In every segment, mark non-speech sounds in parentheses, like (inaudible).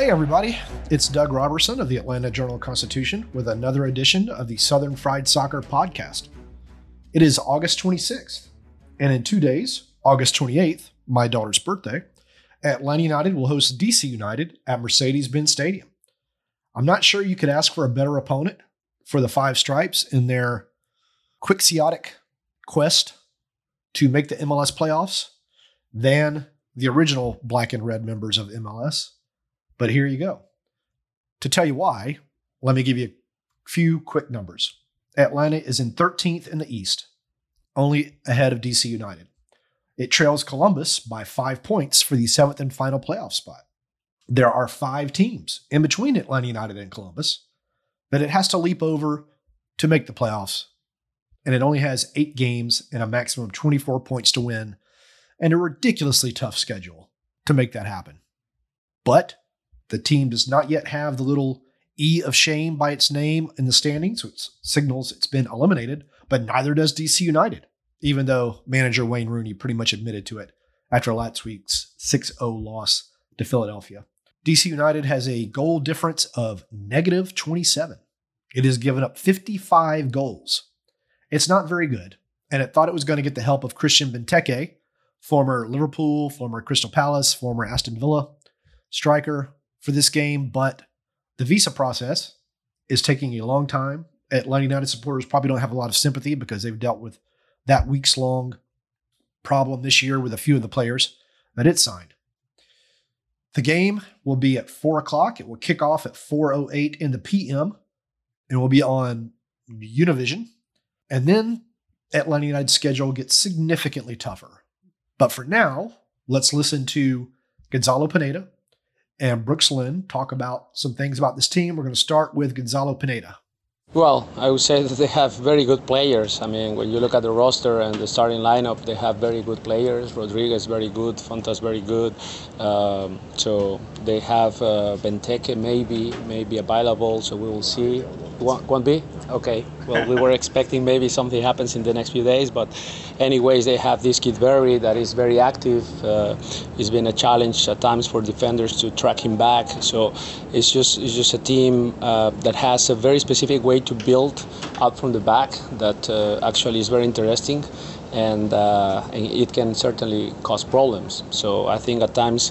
Hey, everybody. It's Doug Roberson of the Atlanta Journal Constitution with another edition of the Southern Fried Soccer Podcast. It is August 26th, and in two days, August 28th, my daughter's birthday, Atlanta United will host DC United at Mercedes Benz Stadium. I'm not sure you could ask for a better opponent for the Five Stripes in their quixotic quest to make the MLS playoffs than the original black and red members of MLS. But here you go. To tell you why, let me give you a few quick numbers. Atlanta is in 13th in the East, only ahead of DC United. It trails Columbus by five points for the seventh and final playoff spot. There are five teams in between Atlanta United and Columbus that it has to leap over to make the playoffs. And it only has eight games and a maximum of 24 points to win, and a ridiculously tough schedule to make that happen. But the team does not yet have the little E of shame by its name in the standings, which signals it's been eliminated, but neither does DC United, even though manager Wayne Rooney pretty much admitted to it after last week's 6 0 loss to Philadelphia. DC United has a goal difference of negative 27. It has given up 55 goals. It's not very good, and it thought it was going to get the help of Christian Benteke, former Liverpool, former Crystal Palace, former Aston Villa striker for this game, but the visa process is taking a long time. Atlanta United supporters probably don't have a lot of sympathy because they've dealt with that weeks long problem this year with a few of the players that it signed. The game will be at four o'clock. It will kick off at 4:08 in the PM, and will be on Univision. And then Atlanta United's schedule gets significantly tougher. But for now, let's listen to Gonzalo Pineda and Brooks Lennon talk about some things about this team. We're going to start with Gonzalo Pineda. Well, I would say that they have very good players. I mean, when you look at the roster and the starting lineup, they have very good players. Rodriguez very good, Fountas very good. Um, so they have uh, Benteke maybe maybe available. So we will see. One, one B? Okay. Well, we were expecting maybe something happens in the next few days, but anyways, they have this kid Berry that is very active. Uh, it's been a challenge at times for defenders to track him back. So it's just it's just a team uh, that has a very specific way to build up from the back that uh, actually is very interesting. And, uh, and it can certainly cause problems. So I think at times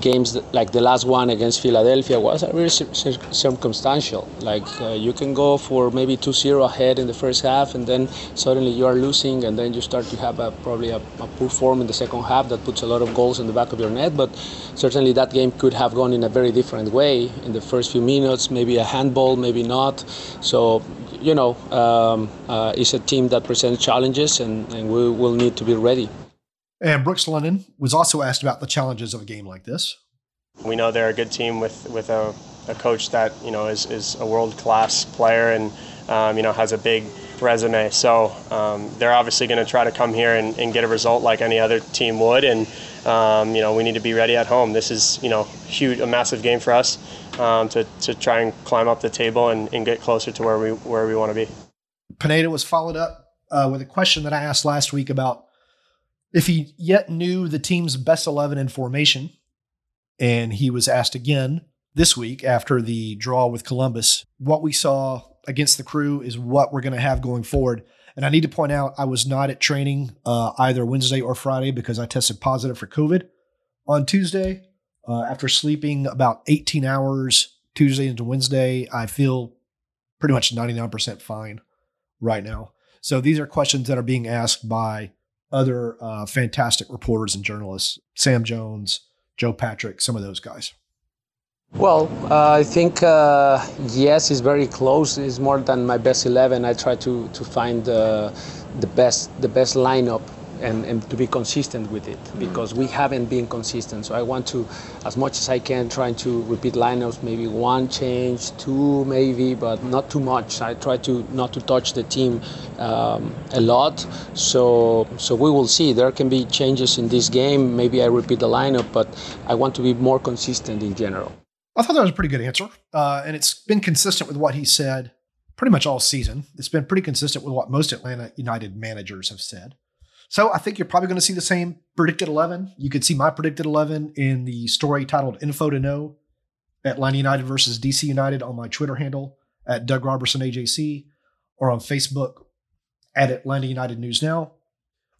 games like the last one against Philadelphia was really circumstantial. Like uh, you can go for maybe 2-0 ahead in the first half, and then suddenly you are losing, and then you start to have a, probably a, a, poor form in the second half that puts a lot of goals in the back of your net. But certainly that game could have gone in a very different way in the first few minutes. Maybe a handball, maybe not. So. You know, um, uh, it's a team that presents challenges, and, and we will need to be ready. And Brooks Lennon was also asked about the challenges of a game like this. We know they're a good team with with a, a coach that you know is, is a world class player and um, you know has a big resume. So um, they're obviously going to try to come here and, and, get a result like any other team would. And um, you know we need to be ready at home. This is you know huge, a massive game for us um, to to try and climb up the table and, and get closer to where we where we want to be. Pineda was followed up uh, with a question that I asked last week about if he yet knew the team's best 11 in formation, and he was asked again, this week after the draw with Columbus. What we saw against the crew is what we're going to have going forward. And I need to point out, I was not at training uh, either Wednesday or Friday because I tested positive for COVID on Tuesday. Uh, after sleeping about 18 hours Tuesday into Wednesday, I feel pretty much 99% fine right now. So these are questions that are being asked by other uh, fantastic reporters and journalists Sam Jones, Joe Patrick, some of those guys. Well, uh, I think uh, yes, it's very close. It's more than my best eleven. I try to to find uh, the best the best lineup and, and to be consistent with it because we haven't been consistent. So I want to, as much as I can, try to repeat lineups, maybe one change, two maybe, but not too much. I try to not to touch the team um, a lot. So so we will see. There can be changes in this game. Maybe I repeat the lineup, but I want to be more consistent in general. I thought that was a pretty good answer, uh, and it's been consistent with what he said pretty much all season. It's been pretty consistent with what most Atlanta United managers have said. So I think you're probably going to see the same predicted 11. You could see my predicted 11 in the story titled Info to Know at Atlanta United versus DC United on my Twitter handle at Doug Roberson AJC or on Facebook at Atlanta United News Now.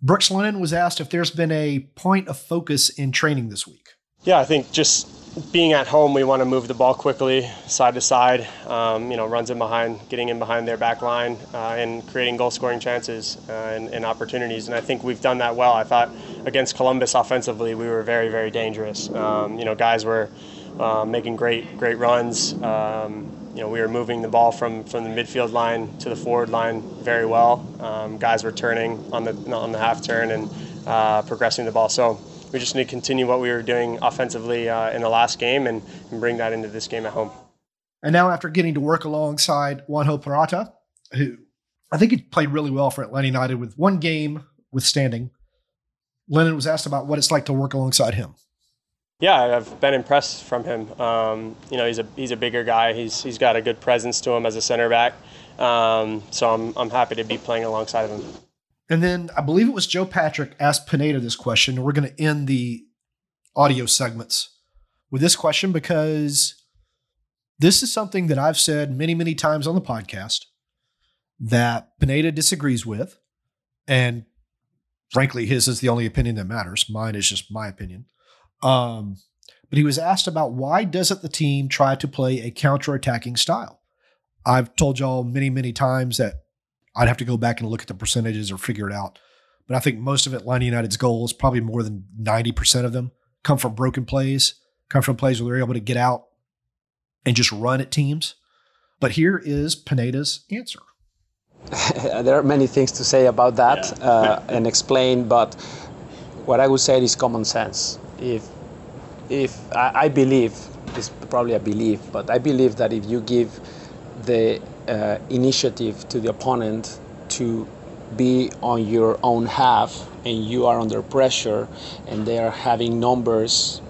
Brooks Lennon was asked if there's been a point of focus in training this week. Yeah, I think just being at home, we want to move the ball quickly, side to side. Um, you know, runs in behind, getting in behind their back line, uh, and creating goal-scoring chances uh, and, and, opportunities. And I think we've done that well. I thought against Columbus offensively, we were very, very dangerous. Um, you know, guys were uh, making great, great runs. Um, you know, we were moving the ball from, from the midfield line to the forward line very well. Um, guys were turning on the on the half turn and uh, progressing the ball. So we just need to continue what we were doing offensively uh, in the last game and, and, bring that into this game at home. And now, after getting to work alongside Juanjo Purata, who I think he played really well for Atlanta United with one game withstanding, Lennon was asked about what it's like to work alongside him. Yeah, I've been impressed from him. Um, you know, he's a he's a bigger guy. He's he's got a good presence to him as a center back. Um, so I'm I'm happy to be playing alongside of him. And then I believe it was Joe Patrick asked Pineda this question. And we're going to end the audio segments with this question because this is something that I've said many, many times on the podcast that Pineda disagrees with. And frankly, his is the only opinion that matters. Mine is just my opinion. Um, but he was asked about why doesn't the team try to play a counter-attacking style? I've told y'all many, many times that I'd have to go back and look at the percentages or figure it out. But I think most of Atlanta United's goals, probably more than 90% of them, come from broken plays, come from plays where they're able to get out and just run at teams. But here is Pineda's answer. (laughs) there are many things to say about that yeah. uh, and explain, but what I would say is common sense. If if I, I believe, it's probably a belief, but I believe that if you give the uh, initiative to the opponent to be on your own half and you are under pressure and they are having numbers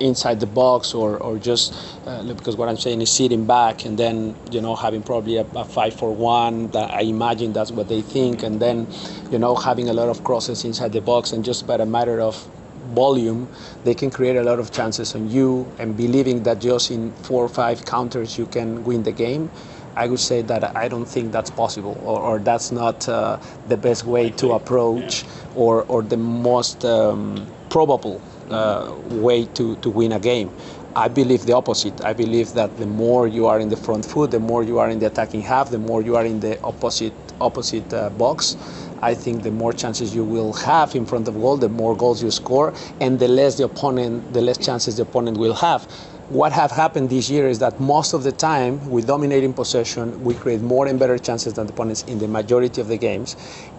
inside the box or, or just uh, because what I'm saying is sitting back and then you know having probably a, a five for one that I imagine that's what they think and then you know having a lot of crosses inside the box and just by a matter of volume they can create a lot of chances on you and believing that just in four or five counters you can win the game I would say that I don't think that's possible, or, or that's not uh, the best way to approach, or, or the most um, probable uh, way to, to win a game. I believe the opposite. I believe that the more you are in the front foot, the more you are in the attacking half, the more you are in the opposite opposite uh, box. I think the more chances you will have in front of goal, the more goals you score, and the less the opponent, the less chances the opponent will have what have happened this year is that most of the time we dominate in possession, we create more and better chances than the opponents in the majority of the games,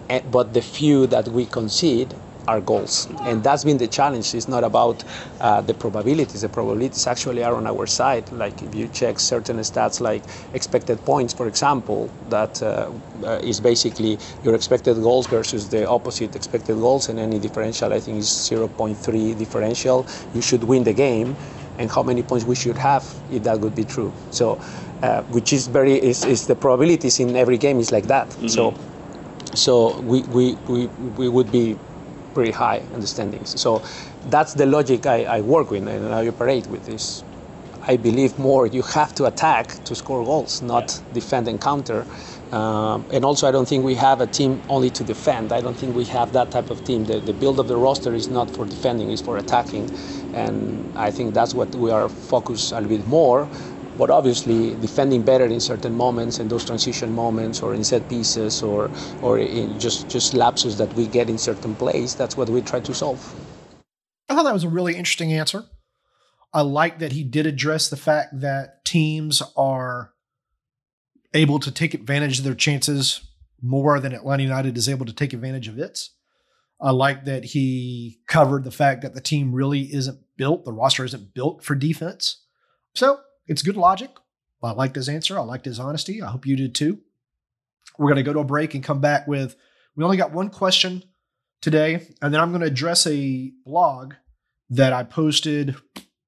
eh, but the few that we concede are goals. And that's been the challenge. It's not about uh, the probabilities. The probabilities actually are on our side. Like if you check certain stats like expected points, for example, that uh, uh, is basically your expected goals versus the opposite expected goals, and any differential I think is 0.3 differential. You should win the game and how many points we should have if that would be true. So, uh, which is very is, is the probabilities in every game is like that. Mm-hmm. So, so we, we, we, we would be pretty high in the standings. So that's the logic I, I work with and I operate with. Is I believe more you have to attack to score goals, not defend and counter. Um, and also, I don't think we have a team only to defend. I don't think we have that type of team. The, the build of the roster is not for defending, it's for attacking. And I think that's what we are focused a little bit more. But obviously, defending better in certain moments, in those transition moments, or in set pieces, or, or in just, just lapses that we get in certain plays, that's what we try to solve. I thought that was a really interesting answer. I like that he did address the fact that teams are able to take advantage of their chances more than Atlanta United is able to take advantage of its. I like that he covered the fact that the team really isn't built, the roster isn't built for defense. So it's good logic. I liked his answer. I liked his honesty. I hope you did too. We're going to go to a break and come back with we only got one question today, and then I'm going to address a blog that I posted,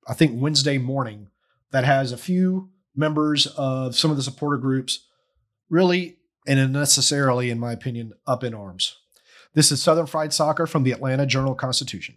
I think Wednesday morning, that has a few members of some of the supporter groups really and unnecessarily, in my opinion, up in arms. This is Southern Fried Soccer from the Atlanta Journal Constitution.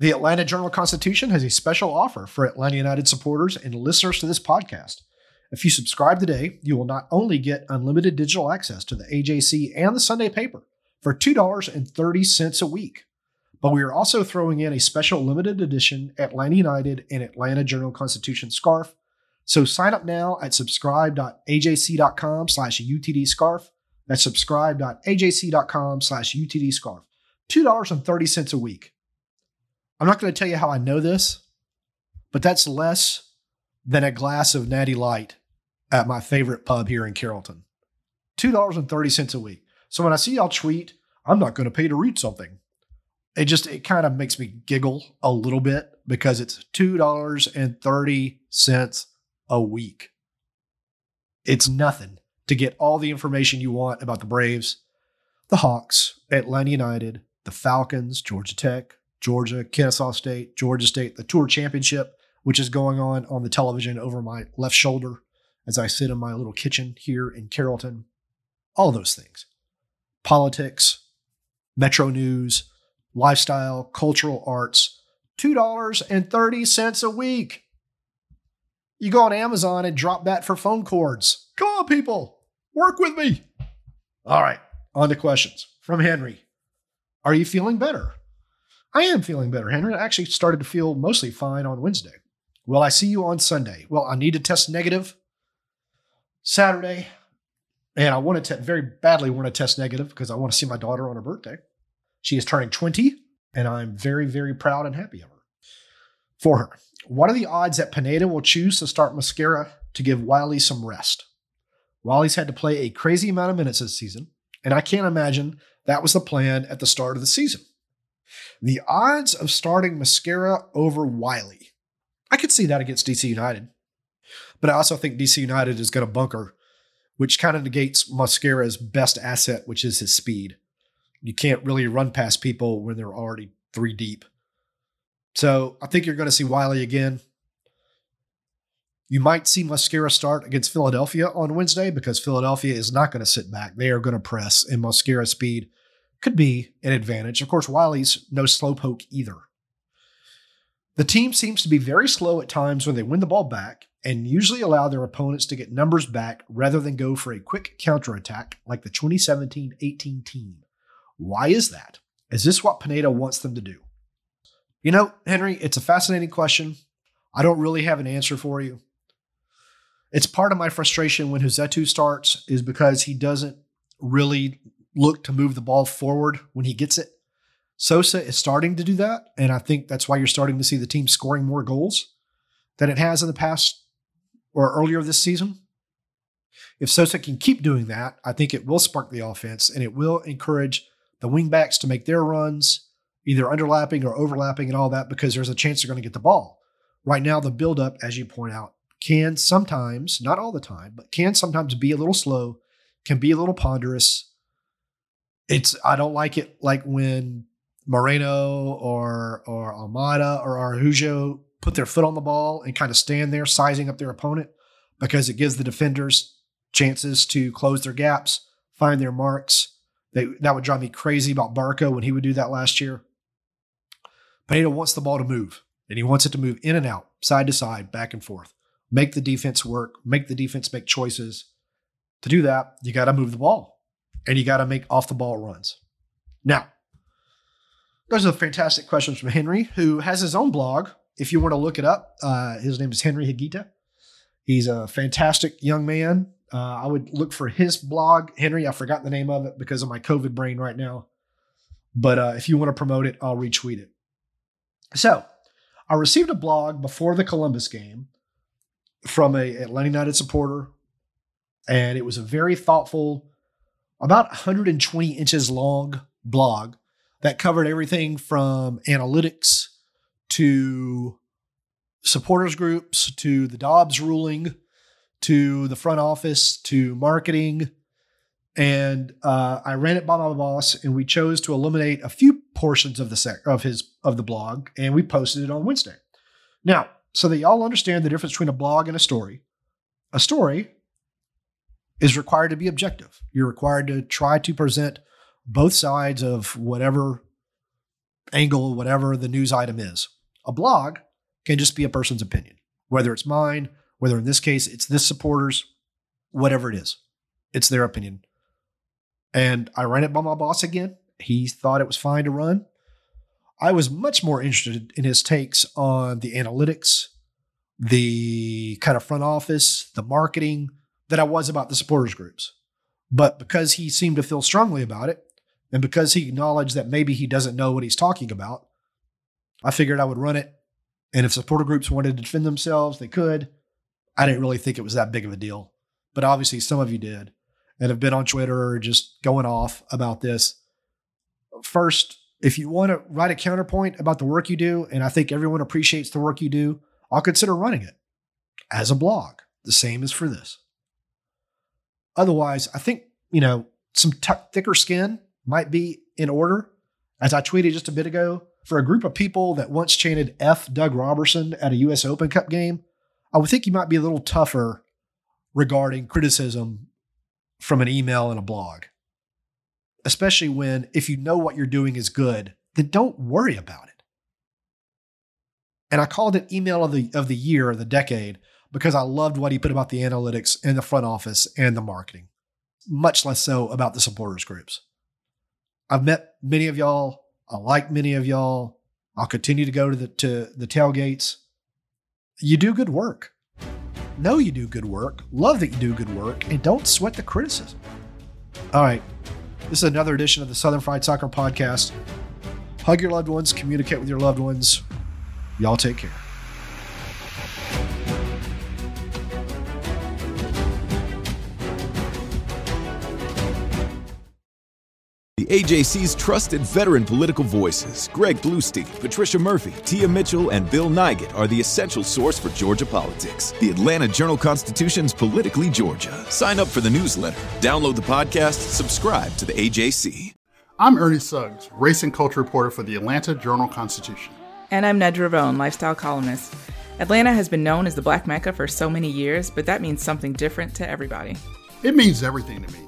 The Atlanta Journal Constitution has a special offer for Atlanta United supporters and listeners to this podcast. If you subscribe today, you will not only get unlimited digital access to the AJC and the Sunday paper for $2.30 a week, but we are also throwing in a special limited edition Atlanta United and Atlanta Journal Constitution scarf. So sign up now at subscribe.ajc.com slash UTD scarf. That's subscribe.ajc.com slash UTD scarf. $2.30 a week. I'm not going to tell you how I know this, but that's less than a glass of Natty Light at my favorite pub here in Carrollton. $2.30 a week. So when I see y'all tweet, I'm not going to pay to read something. It just, it kind of makes me giggle a little bit because it's $2.30 a week. It's nothing to get all the information you want about the Braves, the Hawks, Atlanta United, the Falcons, Georgia Tech, Georgia, Kennesaw State, Georgia State, the Tour Championship, which is going on on the television over my left shoulder as I sit in my little kitchen here in Carrollton. All those things. Politics, Metro News, lifestyle, cultural arts, $2.30 a week. You go on Amazon and drop that for phone cords. Come on, people, work with me. All right, on to questions from Henry. Are you feeling better? I am feeling better, Henry. I actually started to feel mostly fine on Wednesday. Well, I see you on Sunday. Well, I need to test negative Saturday, and I want to te- very badly want to test negative because I want to see my daughter on her birthday. She is turning 20, and I'm very, very proud and happy of her. For her, what are the odds that Pineda will choose to start Mosquera to give Wiley some rest? Wiley's had to play a crazy amount of minutes this season, and I can't imagine that was the plan at the start of the season. The odds of starting Mosquera over Wiley, I could see that against DC United. But I also think DC United is going to bunker, which kind of negates Mosquera's best asset, which is his speed. You can't really run past people when they're already three deep. So I think you're going to see Wiley again. You might see Mosquera start against Philadelphia on Wednesday because Philadelphia is not going to sit back. They are going to press, and Mosquera's speed could be an advantage. Of course, Wiley's no slowpoke either. The team seems to be very slow at times when they win the ball back and usually allow their opponents to get numbers back rather than go for a quick counterattack like the 2017 18 team. Why is that? Is this what Pineda wants them to do? You know, Henry, it's a fascinating question. I don't really have an answer for you. It's part of my frustration when Rossetto starts is because he doesn't really look to move the ball forward when he gets it. Sosa is starting to do that, and I think that's why you're starting to see the team scoring more goals than it has in the past or earlier this season. If Sosa can keep doing that, I think it will spark the offense and it will encourage the wingbacks to make their runs, either underlapping or overlapping and all that, because there's a chance they're going to get the ball. Right now, the buildup, as you point out, can sometimes, not all the time, but can sometimes be a little slow, can be a little ponderous. It's I don't like it like when Moreno or or Almada or Araujo put their foot on the ball and kind of stand there sizing up their opponent because it gives the defenders chances to close their gaps, find their marks. They, that would drive me crazy about Barco when he would do that last year. Pineda wants the ball to move, and he wants it to move in and out, side to side, back and forth. Make the defense work, make the defense make choices. To do that, you got to move the ball, and you got to make off the ball runs. Now, those are fantastic questions from Henry, who has his own blog. If you want to look it up, uh, his name is Henry Higita. He's a fantastic young man. Uh, I would look for his blog, Henry. I forgot the name of it because of my COVID brain right now. But uh, if you want to promote it, I'll retweet it. So, I received a blog before the Columbus game from a Atlanta United supporter, and it was a very thoughtful, about 120 inches long blog that covered everything from analytics to supporters groups to the Dobbs ruling to the front office to marketing. And uh, I ran it by my boss, and we chose to eliminate a few portions of the sec- of his of the blog, and we posted it on Wednesday. Now, so that y'all understand the difference between a blog and a story, a story is required to be objective. You're required to try to present both sides of whatever angle, whatever the news item is. A blog can just be a person's opinion, whether it's mine, whether in this case it's this supporters, whatever it is, it's their opinion. And I ran it by my boss again. He thought it was fine to run. I was much more interested in his takes on the analytics, the kind of front office, the marketing than I was about the supporters groups. But because he seemed to feel strongly about it, and because he acknowledged that maybe he doesn't know what he's talking about, I figured I would run it. And if supporter groups wanted to defend themselves, they could. I didn't really think it was that big of a deal. But obviously, some of you did and have been on Twitter or just going off about this. First, if you want to write a counterpoint about the work you do, and I think everyone appreciates the work you do, I'll consider running it as a blog. The same as for this. Otherwise, I think, you know, some t- thicker skin might be in order. As I tweeted just a bit ago, for a group of people that once chanted F Doug Roberson at a US Open Cup game, I would think you might be a little tougher regarding criticism from an email and a blog. Especially when, if you know what you're doing is good, then don't worry about it. And I called it email of the of the year, of the decade, because I loved what he put about the analytics and the front office and the marketing. Much less so about the supporters groups. I've met many of y'all. I like many of y'all. I'll continue to go to the to the tailgates. You do good work. Know you do good work. Love that you do good work, and don't sweat the criticism. All right, this is another edition of the Southern Fried Soccer Podcast. Hug your loved ones. Communicate with your loved ones. Y'all take care. AJC's trusted veteran political voices, Greg Bluestein, Patricia Murphy, Tia Mitchell, and Bill Nigut, are the essential source for Georgia politics. The Atlanta Journal Constitution's Politically Georgia. Sign up for the newsletter, download the podcast, subscribe to the AJC. I'm Ernie Suggs, race and culture reporter for the Atlanta Journal Constitution. And I'm Nedra Rhone, lifestyle columnist. Atlanta has been known as the Black Mecca for so many years, but that means something different to everybody. It means everything to me.